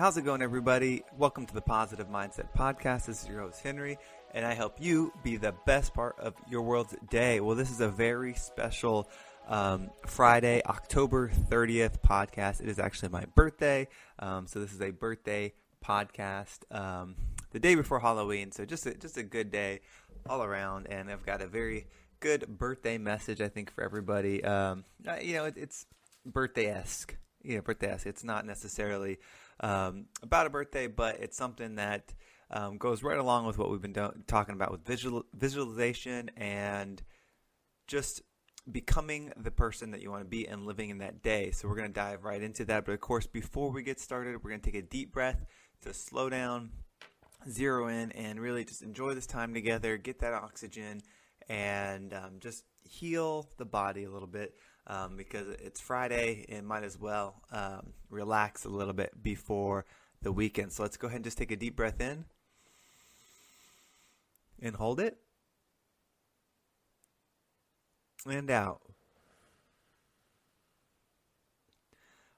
How's it going, everybody? Welcome to the Positive Mindset Podcast. This is your host, Henry, and I help you be the best part of your world's day. Well, this is a very special um, Friday, October 30th podcast. It is actually my birthday. Um, so, this is a birthday podcast um, the day before Halloween. So, just a, just a good day all around. And I've got a very good birthday message, I think, for everybody. Um, you know, it, it's birthday esque. You know, birthday esque. It's not necessarily um, about a birthday, but it's something that um, goes right along with what we've been do- talking about with visual visualization and just becoming the person that you want to be and living in that day. So we're going to dive right into that. But of course, before we get started, we're going to take a deep breath to slow down, zero in, and really just enjoy this time together, get that oxygen, and um, just heal the body a little bit um, because it's Friday and might as well um, relax a little bit before the weekend. So let's go ahead and just take a deep breath in and hold it and out.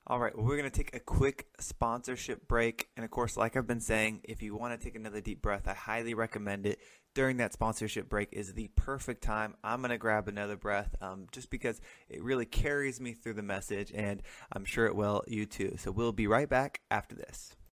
All right, well, we're going to take a quick sponsorship break. And of course, like I've been saying, if you want to take another deep breath, I highly recommend it during that sponsorship break is the perfect time. I'm going to grab another breath um, just because it really carries me through the message, and I'm sure it will you too. So we'll be right back after this.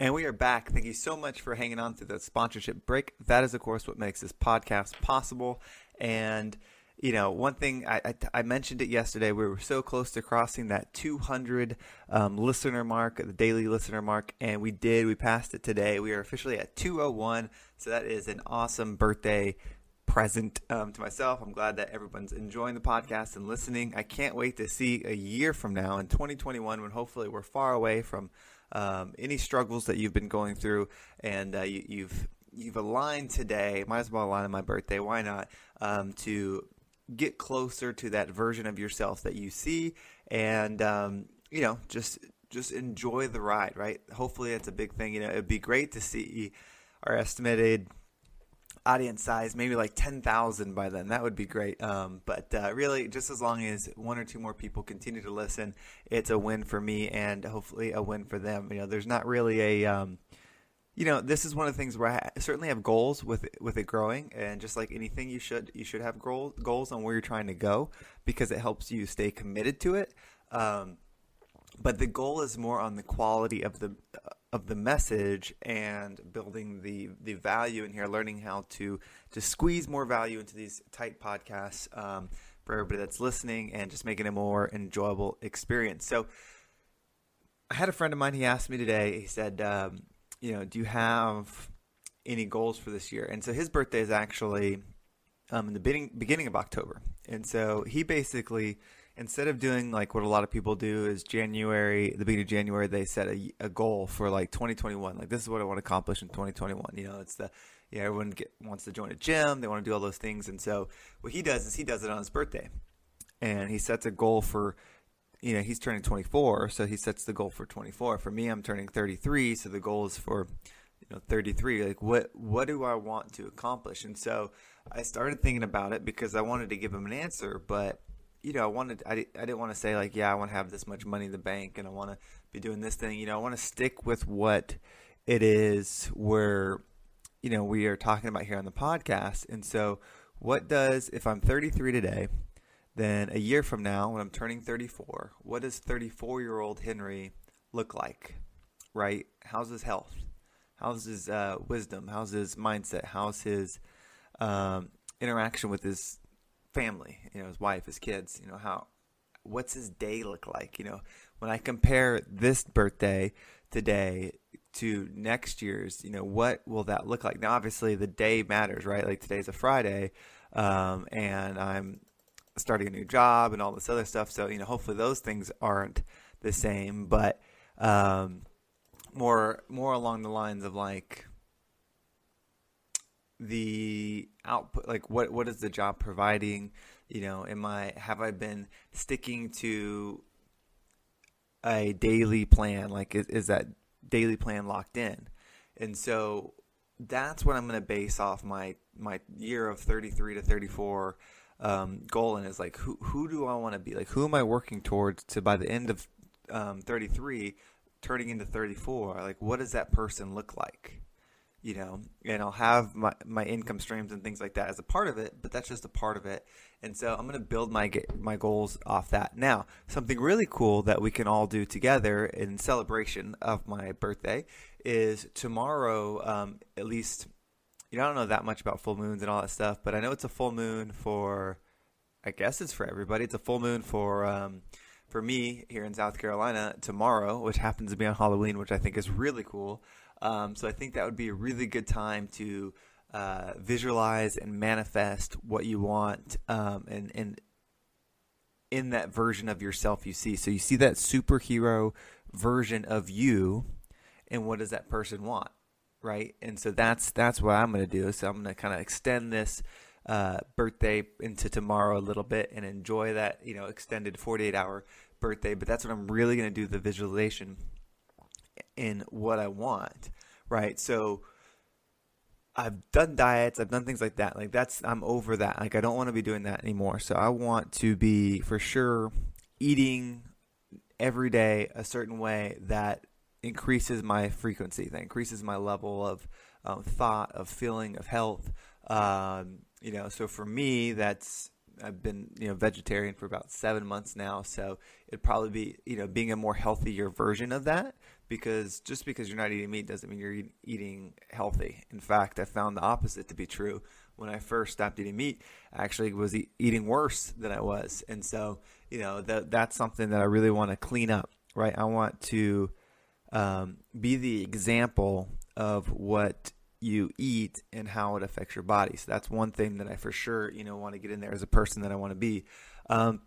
And we are back. Thank you so much for hanging on through the sponsorship break. That is, of course, what makes this podcast possible. And, you know, one thing I, I, I mentioned it yesterday, we were so close to crossing that 200 um, listener mark, the daily listener mark, and we did. We passed it today. We are officially at 201. So that is an awesome birthday present um, to myself. I'm glad that everyone's enjoying the podcast and listening. I can't wait to see a year from now in 2021 when hopefully we're far away from um, any struggles that you've been going through, and uh, you, you've you've aligned today. Might as well align on my birthday. Why not? Um, to get closer to that version of yourself that you see, and um, you know, just just enjoy the ride. Right? Hopefully, it's a big thing. You know, it'd be great to see our estimated audience size, maybe like 10,000 by then. That would be great. Um, but uh, really, just as long as one or two more people continue to listen, it's a win for me and hopefully a win for them. You know, there's not really a, um, you know, this is one of the things where I certainly have goals with with it growing, and just like anything, you should you should have goals goals on where you're trying to go because it helps you stay committed to it. Um, but the goal is more on the quality of the of the message and building the the value in here, learning how to to squeeze more value into these tight podcasts um, for everybody that's listening, and just making a more enjoyable experience. So, I had a friend of mine. He asked me today. He said, um, "You know, do you have any goals for this year?" And so his birthday is actually um, in the beginning beginning of October, and so he basically instead of doing like what a lot of people do is January, the beginning of January, they set a, a goal for like 2021. Like this is what I want to accomplish in 2021. You know, it's the yeah everyone get, wants to join a gym, they want to do all those things, and so what he does is he does it on his birthday, and he sets a goal for. You know, he's turning 24, so he sets the goal for 24. For me, I'm turning 33, so the goal is for you know 33 like what what do i want to accomplish and so i started thinking about it because i wanted to give him an answer but you know, I wanted, I, I didn't want to say like, yeah, I want to have this much money in the bank and I want to be doing this thing. You know, I want to stick with what it is where, you know, we are talking about here on the podcast. And so, what does, if I'm 33 today, then a year from now, when I'm turning 34, what does 34 year old Henry look like? Right? How's his health? How's his uh, wisdom? How's his mindset? How's his um, interaction with his family, you know, his wife, his kids, you know, how what's his day look like? You know, when I compare this birthday today to next year's, you know, what will that look like? Now, obviously, the day matters, right? Like today's a Friday, um, and I'm starting a new job and all this other stuff. So, you know, hopefully those things aren't the same. But, um, more more along the lines of like the output like what what is the job providing? You know am i have i been sticking to a daily plan? Like is, is that daily plan locked in? And so that's what i'm going to base off my my year of 33 to 34 um, goal and is like who who do i want to be? Like who am i working towards to by the end of um, 33 turning into 34 like what does that person look like you know, and I'll have my, my income streams and things like that as a part of it, but that's just a part of it. And so I'm going to build my my goals off that. Now, something really cool that we can all do together in celebration of my birthday is tomorrow. Um, at least, you know, I don't know that much about full moons and all that stuff, but I know it's a full moon for. I guess it's for everybody. It's a full moon for um, for me here in South Carolina tomorrow, which happens to be on Halloween, which I think is really cool. Um, so I think that would be a really good time to uh, visualize and manifest what you want um, and, and in that version of yourself you see. So you see that superhero version of you and what does that person want? Right. And so that's that's what I'm going to do. So I'm going to kind of extend this uh, birthday into tomorrow a little bit and enjoy that, you know, extended 48 hour birthday. But that's what I'm really going to do the visualization in what I want, right? So I've done diets, I've done things like that. Like that's I'm over that. Like I don't want to be doing that anymore. So I want to be for sure eating every day a certain way that increases my frequency, that increases my level of um, thought, of feeling, of health. Um, you know, so for me, that's I've been you know vegetarian for about seven months now, so it'd probably be you know being a more healthier version of that because just because you're not eating meat doesn't mean you're eating healthy. In fact, I found the opposite to be true. When I first stopped eating meat, I actually was eating worse than I was, and so you know that that's something that I really want to clean up. Right, I want to um, be the example of what you eat and how it affects your body. So that's one thing that I for sure you know want to get in there as a person that I want to be. Um,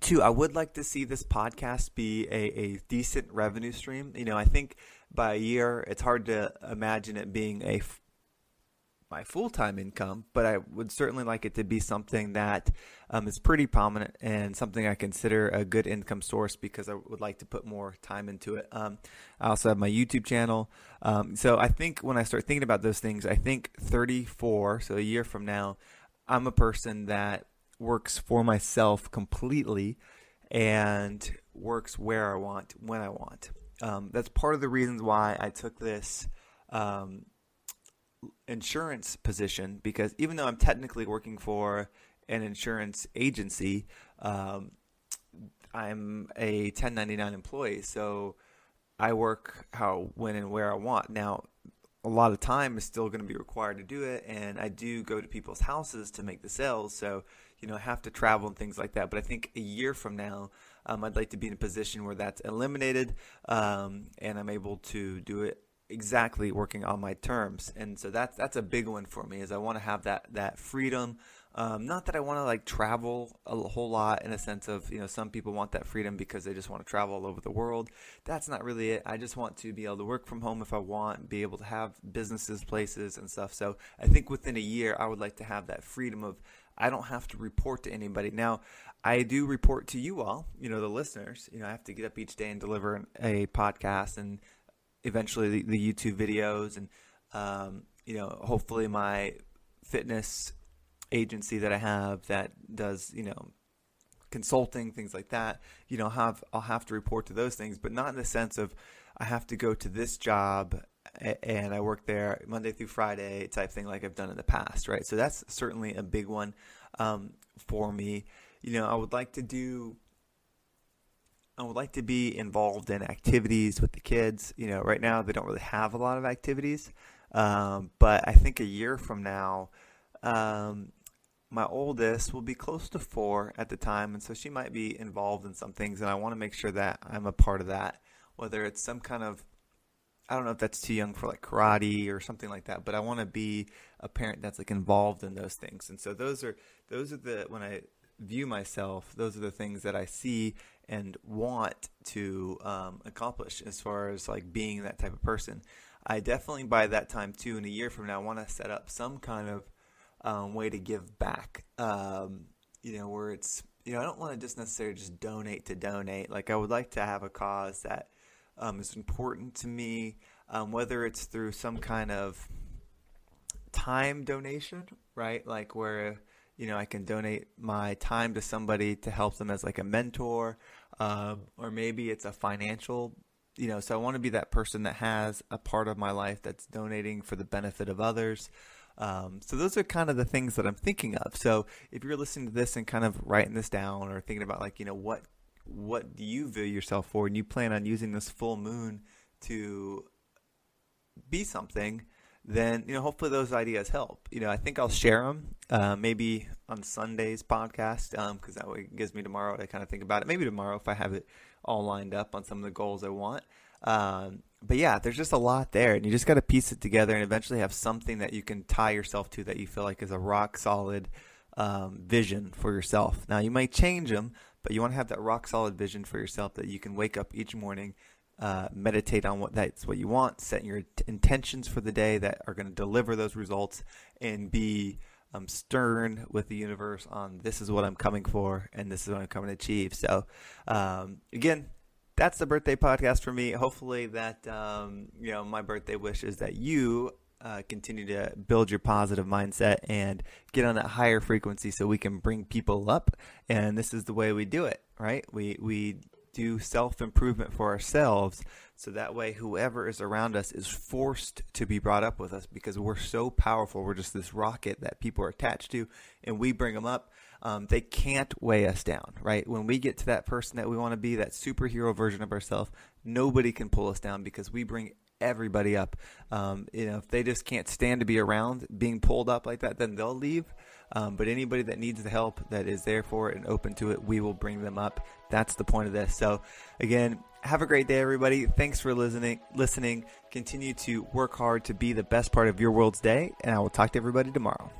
Two, I would like to see this podcast be a, a decent revenue stream. You know, I think by a year, it's hard to imagine it being a my full time income, but I would certainly like it to be something that um, is pretty prominent and something I consider a good income source because I would like to put more time into it. Um, I also have my YouTube channel. Um, so I think when I start thinking about those things, I think 34, so a year from now, I'm a person that works for myself completely and works where I want, when I want. Um, that's part of the reasons why I took this um, insurance position because even though I'm technically working for an insurance agency, um, I'm a 1099 employee. So I work how, when, and where I want. Now, a lot of time is still going to be required to do it, and I do go to people's houses to make the sales. So you know I have to travel and things like that. But I think a year from now, um, I'd like to be in a position where that's eliminated, um, and I'm able to do it exactly working on my terms. And so that's that's a big one for me. Is I want to have that that freedom. Um, not that I want to like travel a whole lot in a sense of, you know, some people want that freedom because they just want to travel all over the world. That's not really it. I just want to be able to work from home if I want, be able to have businesses, places, and stuff. So I think within a year, I would like to have that freedom of I don't have to report to anybody. Now, I do report to you all, you know, the listeners. You know, I have to get up each day and deliver a podcast and eventually the, the YouTube videos and, um, you know, hopefully my fitness agency that I have that does, you know, consulting, things like that, you know, have I'll have to report to those things, but not in the sense of I have to go to this job and I work there Monday through Friday type thing like I've done in the past, right? So that's certainly a big one um, for me. You know, I would like to do. I would like to be involved in activities with the kids. You know, right now they don't really have a lot of activities, um, but I think a year from now, um, my oldest will be close to four at the time, and so she might be involved in some things, and I want to make sure that I'm a part of that, whether it's some kind of I don't know if that's too young for like karate or something like that, but I want to be a parent that's like involved in those things. And so those are those are the when I view myself, those are the things that I see and want to um, accomplish as far as like being that type of person. I definitely by that time too, in a year from now, want to set up some kind of um, way to give back. Um, you know, where it's you know I don't want to just necessarily just donate to donate. Like I would like to have a cause that um, is important to me, um, whether it's through some kind of time donation, right? Like where you know I can donate my time to somebody to help them as like a mentor, um, or maybe it's a financial. You know, so I want to be that person that has a part of my life that's donating for the benefit of others. Um, so those are kind of the things that I'm thinking of. So if you're listening to this and kind of writing this down or thinking about like, you know, what what do you view yourself for, and you plan on using this full moon to be something, then you know hopefully those ideas help. You know, I think I'll share them uh, maybe on Sunday's podcast because um, that way gives me tomorrow to kind of think about it. Maybe tomorrow if I have it all lined up on some of the goals I want. Um, but yeah, there's just a lot there, and you just got to piece it together and eventually have something that you can tie yourself to that you feel like is a rock solid um, vision for yourself. Now you might change them, but you want to have that rock solid vision for yourself that you can wake up each morning uh, meditate on what that's what you want, set your t- intentions for the day that are going to deliver those results, and be um, stern with the universe on this is what I'm coming for and this is what I'm coming to achieve. So, um, again, that's the birthday podcast for me. Hopefully, that um, you know my birthday wish is that you uh, continue to build your positive mindset and get on that higher frequency so we can bring people up. And this is the way we do it, right? We we do self improvement for ourselves so that way whoever is around us is forced to be brought up with us because we're so powerful. We're just this rocket that people are attached to and we bring them up. Um, they can't weigh us down, right? When we get to that person that we want to be, that superhero version of ourselves, nobody can pull us down because we bring everybody up. Um, you know, if they just can't stand to be around being pulled up like that, then they'll leave. Um, but anybody that needs the help, that is there for it and open to it, we will bring them up. That's the point of this. So, again, have a great day, everybody. Thanks for listening. Listening. Continue to work hard to be the best part of your world's day, and I will talk to everybody tomorrow.